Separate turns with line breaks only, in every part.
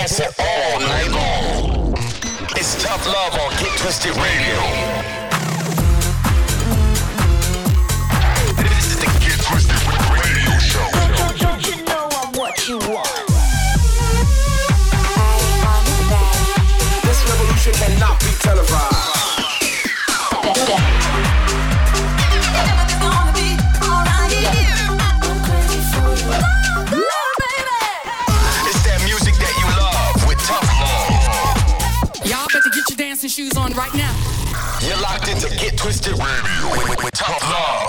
dancing all night long. It's tough love on Get Twisted Radio. You're locked into Get Twisted Radio with, with, with tough love.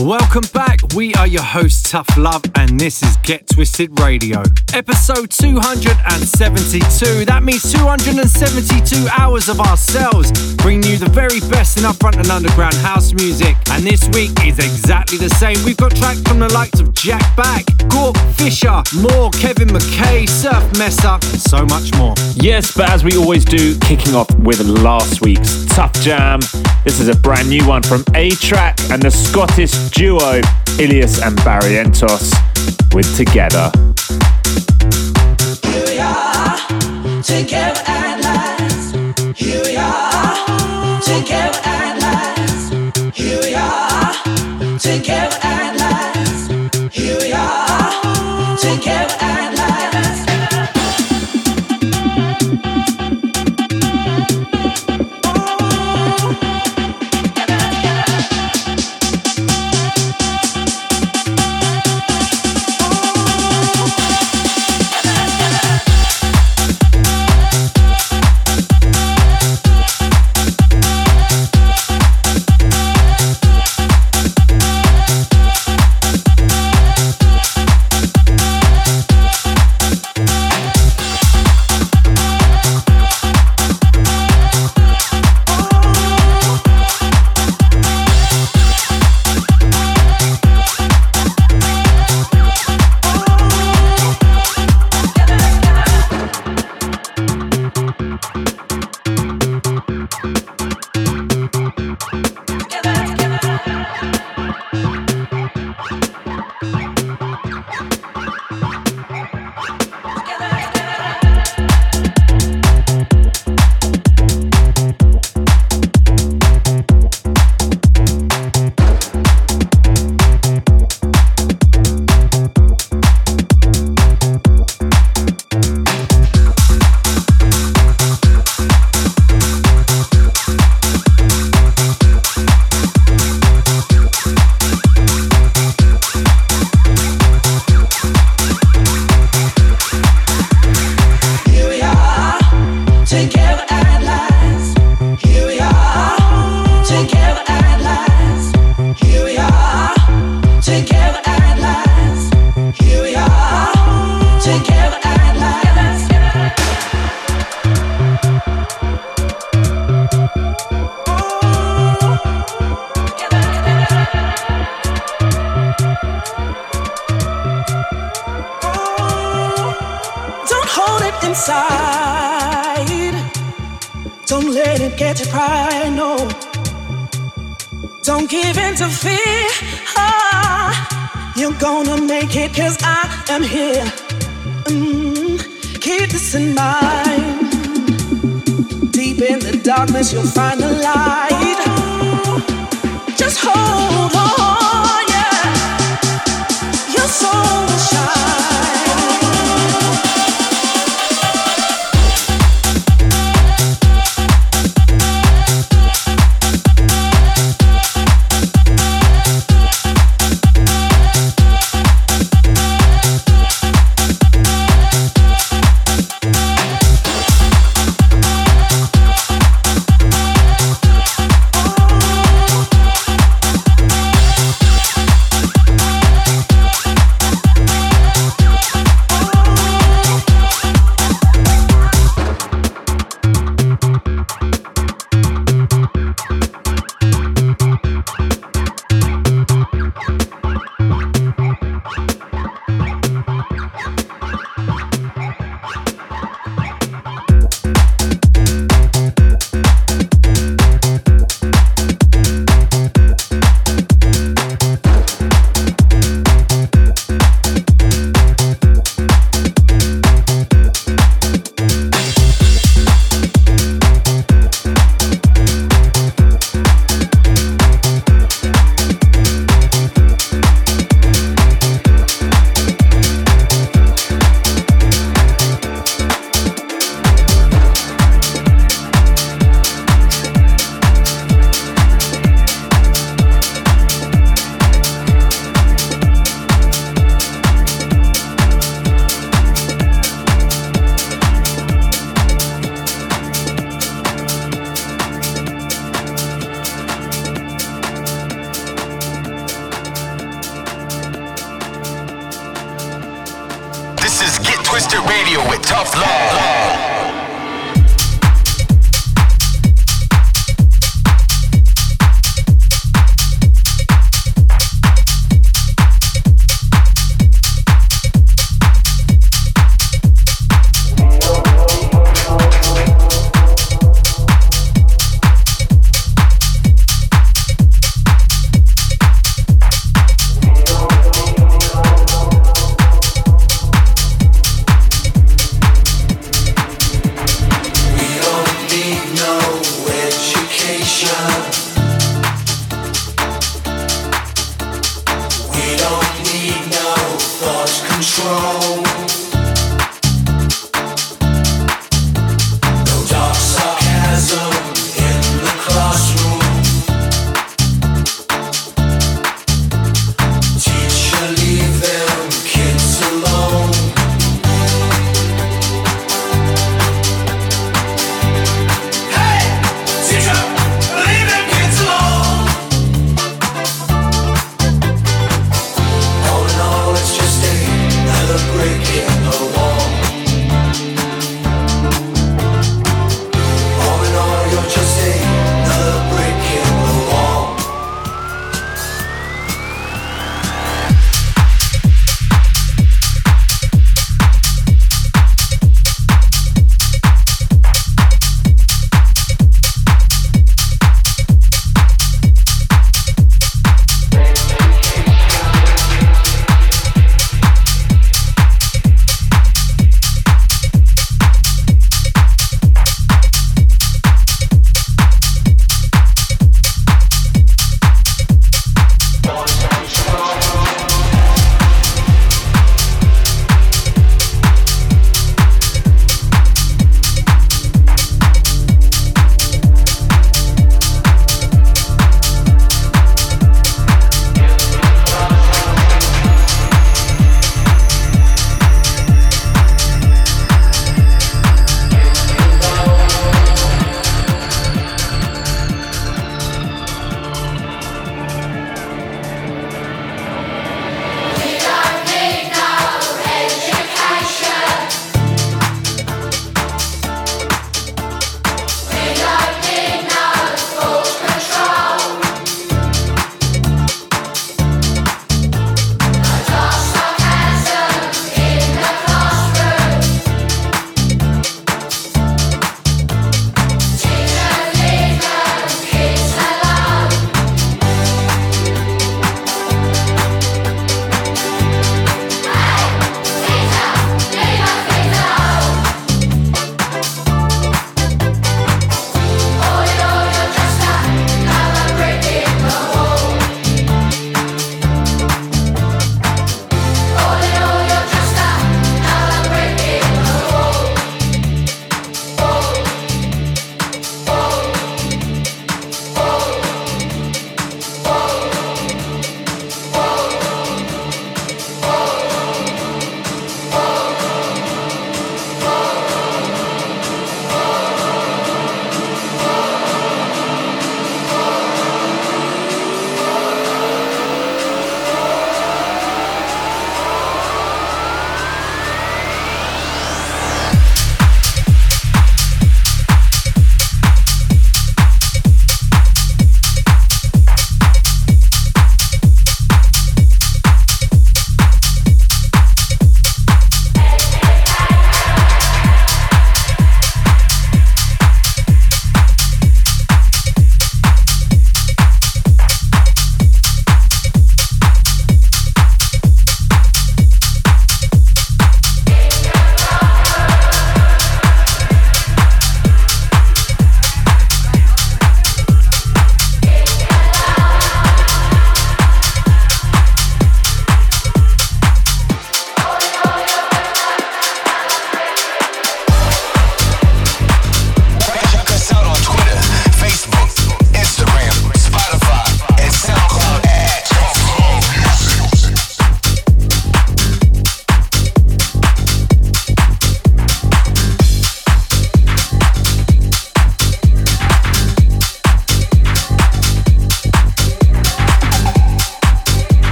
Welcome back. We are your hosts, Tough Love, and this is Get Twisted Radio. Episode 272. That means 272 hours of ourselves, bringing you the very best in upfront and underground house music. And this week is exactly the same. We've got tracks from the likes of Jack Back, Gork Fisher, more Kevin McKay, Surf Messer, and so much more.
Yes, but as we always do, kicking off with last week's Tough Jam. This is a brand new one from A-Trak and the Scottish duo Illyus and Barrientos with Together.
Together inside. Don't let it get you cry, no. Don't give in to fear. Ah, you're gonna make it cause I am here. Mm, keep this in mind. Deep in the darkness, you'll find the light. Just hold on, yeah. Your soul will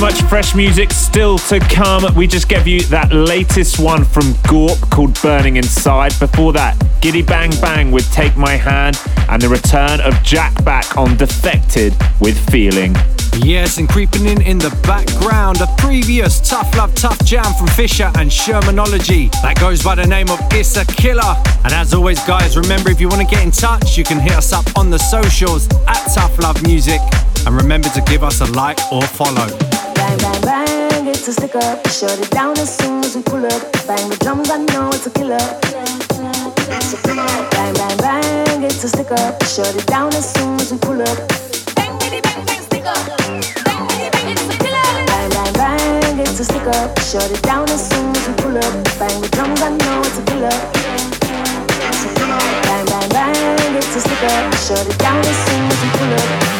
much fresh music still to come. We just gave you that latest one from Gorp called Burning Inside. Before that, Giddy Bang Bang with Take My Hand, and the return of Jack back on Defected with Feeling.
Yes, and creeping in in the background, a previous Tough Love Tough Jam from Fisher and Shermanology. That goes by the name of Issa Killer. And as always, guys, remember if you want to get in touch, you can hit us up on the socials at Tough Love Music. And remember to give us a like or follow.
Bang, bang, bang, it's a stick up. Shut it down as soon as we pull up. Bang the drums, I know it's a killer. Bang, bang, bang, it's a stick up. Shut it down as soon as we pull up. Bang, bang, bang, stick up. Bang, bang, bang, it's a killer. Bang, bang, bang, it's a stick up. Shut it down as soon as we pull up. Bang the drums, I know it's a killer. Bang, bang, bang, it's a stick up. Shut it down as soon as we pull up.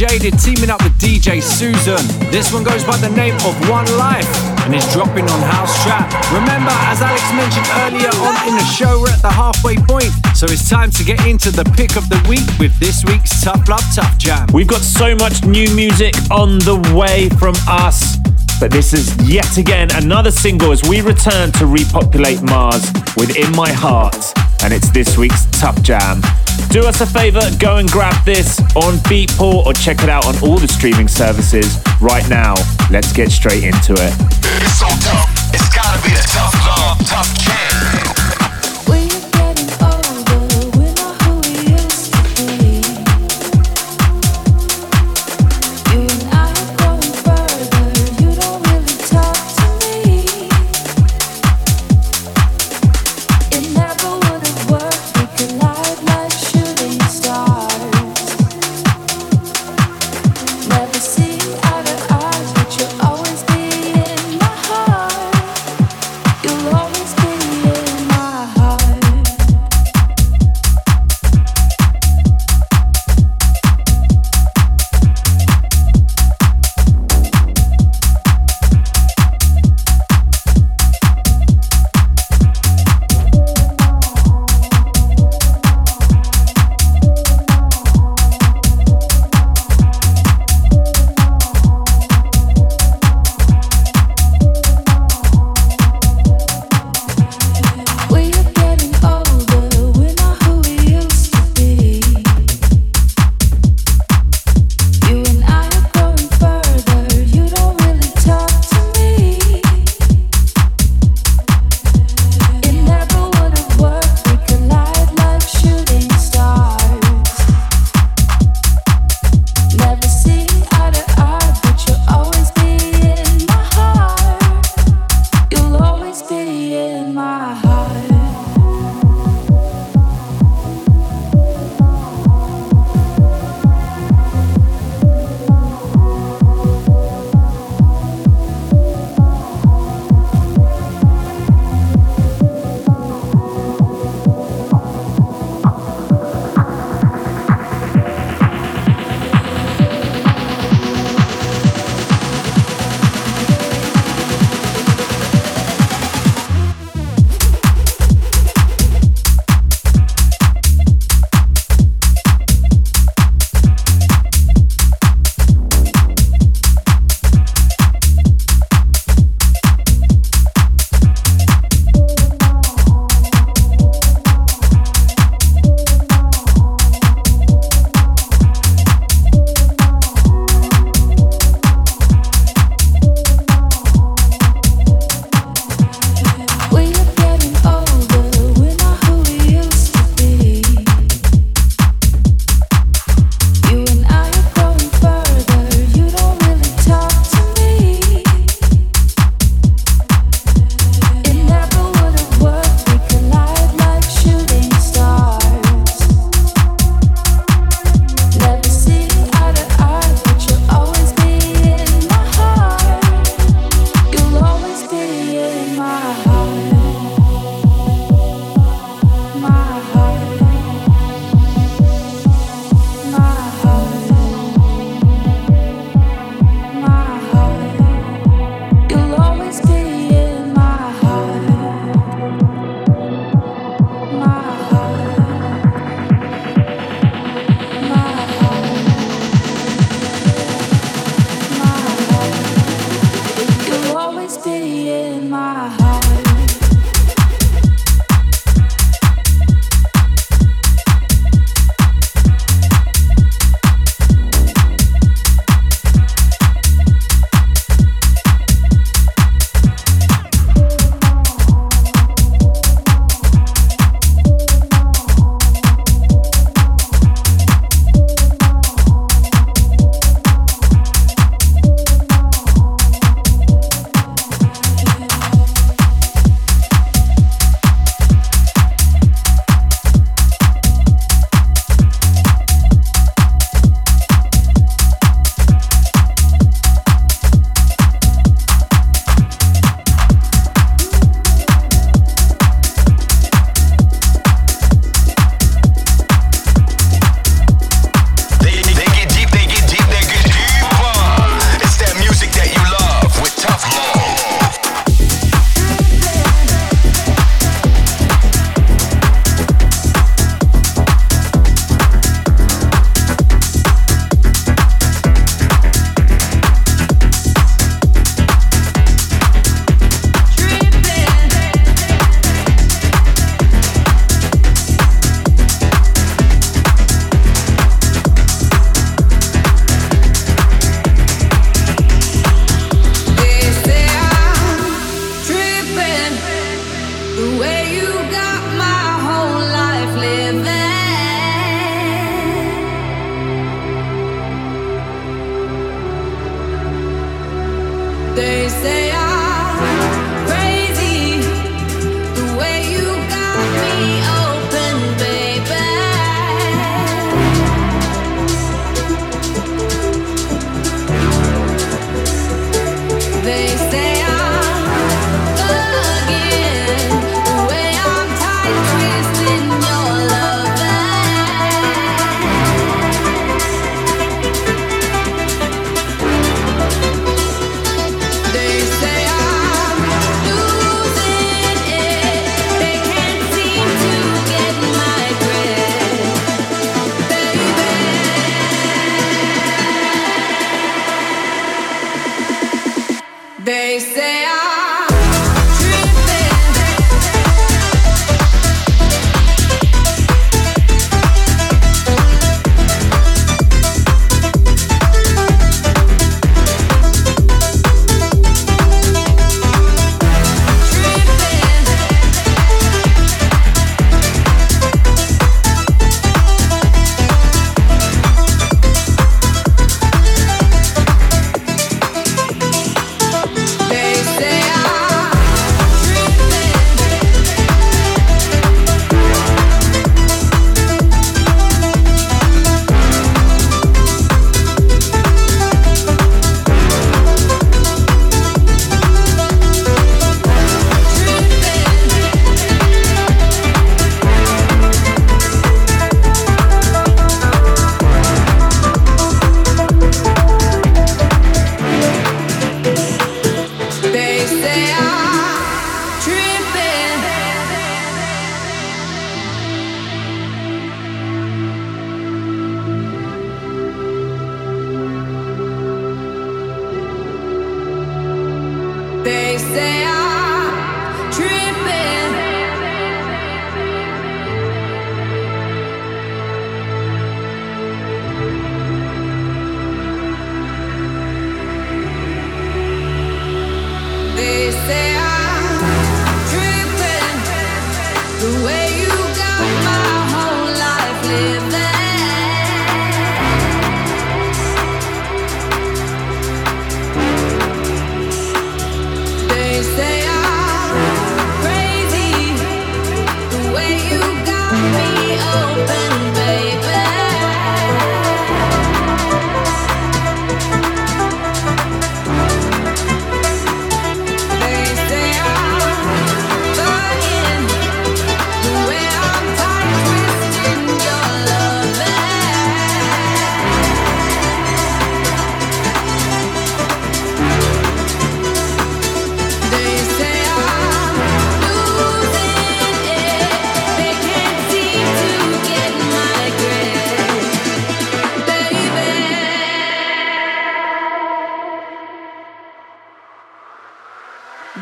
Jaded teaming up with DJ Susan. This one goes by the name of One Life and is dropping on House Trap. Remember, as Alex mentioned earlier on in the show, we're at the halfway point, so it's time to get into the pick of the week with this week's Tough Love Tough Jam.
We've got so much new music on the way from us. But this is yet again another single as we return to repopulate Mars within my heart. And it's this week's Tough Jam. Do us a favor, go and grab this on Beatport or check it out on all the streaming services right now. Let's get straight into it.
It's so tough. It's gotta be tough love, tough.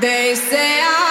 They
say I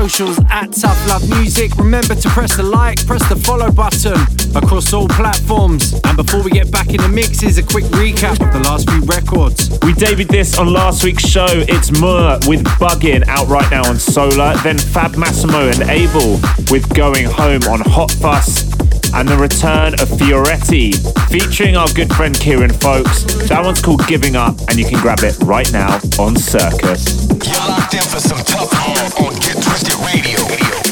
socials at Tough Love Music. Remember to press the like, press the follow button across all platforms. And before we get back in the mix, here's a quick recap of the last few records.
We debuted this on last week's show. It's Mur with Buggin out right now on Solar. Then Fab Massimo and Abel with Going Home on Hot Fuss and the return of Fioretti featuring our good friend Kieran Fowkes. That one's called Giving Up, and you can grab it right now on Circus.
You're locked in for some tough on Get Twisted Radio.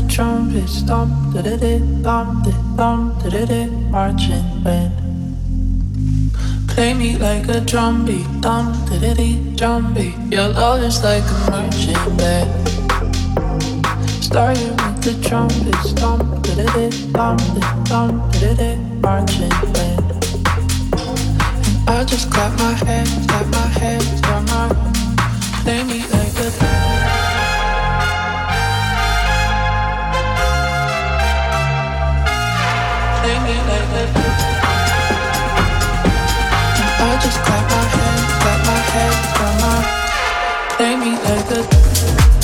Drum beat, dum diddy drum beat. Your love is like a trumpet, da-da-da, jumbie. Y'all all just like a marching band. Starting with the trumpets, dum diddy dum da dum diddy marching band. And I just clap my hands, clap my hands, clap my play me like a just clap my hands, clap my hands, clap my, play me like a.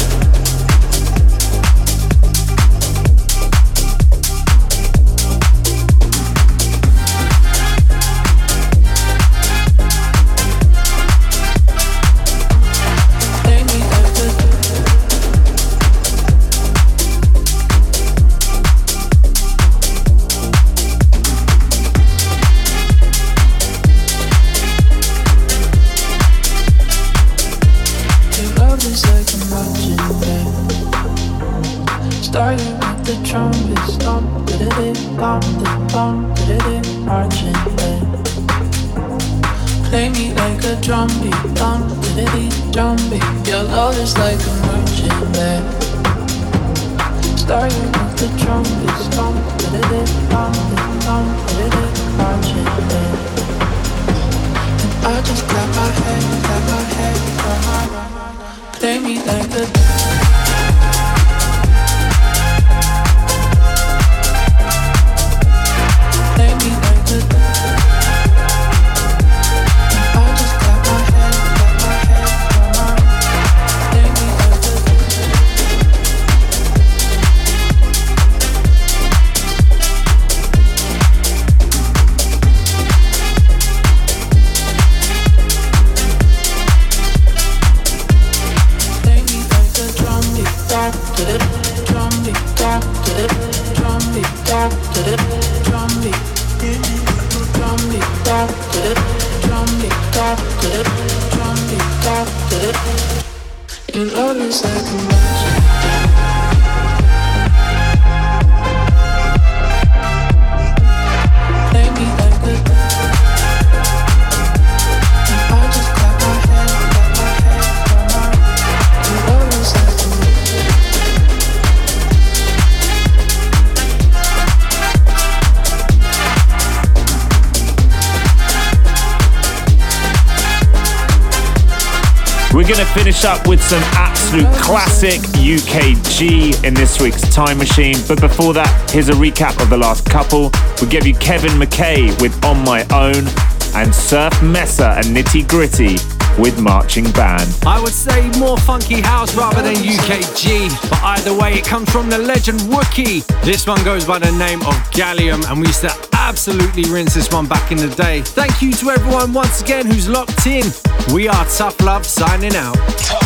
finish up with some absolute classic UKG in this week's Time Machine. But before that, here's a recap of the last couple. We give you Kevin McKay with On My Own and Surf Mesa and Nitty Gritty with Marching Band.
I would say more funky house rather than UKG, but either way, it comes from the legend Wookie. This one goes by the name of Gallium, and we used to absolutely rinse this one back in the day. Thank you to everyone once again who's locked in. We are Tough Love signing out.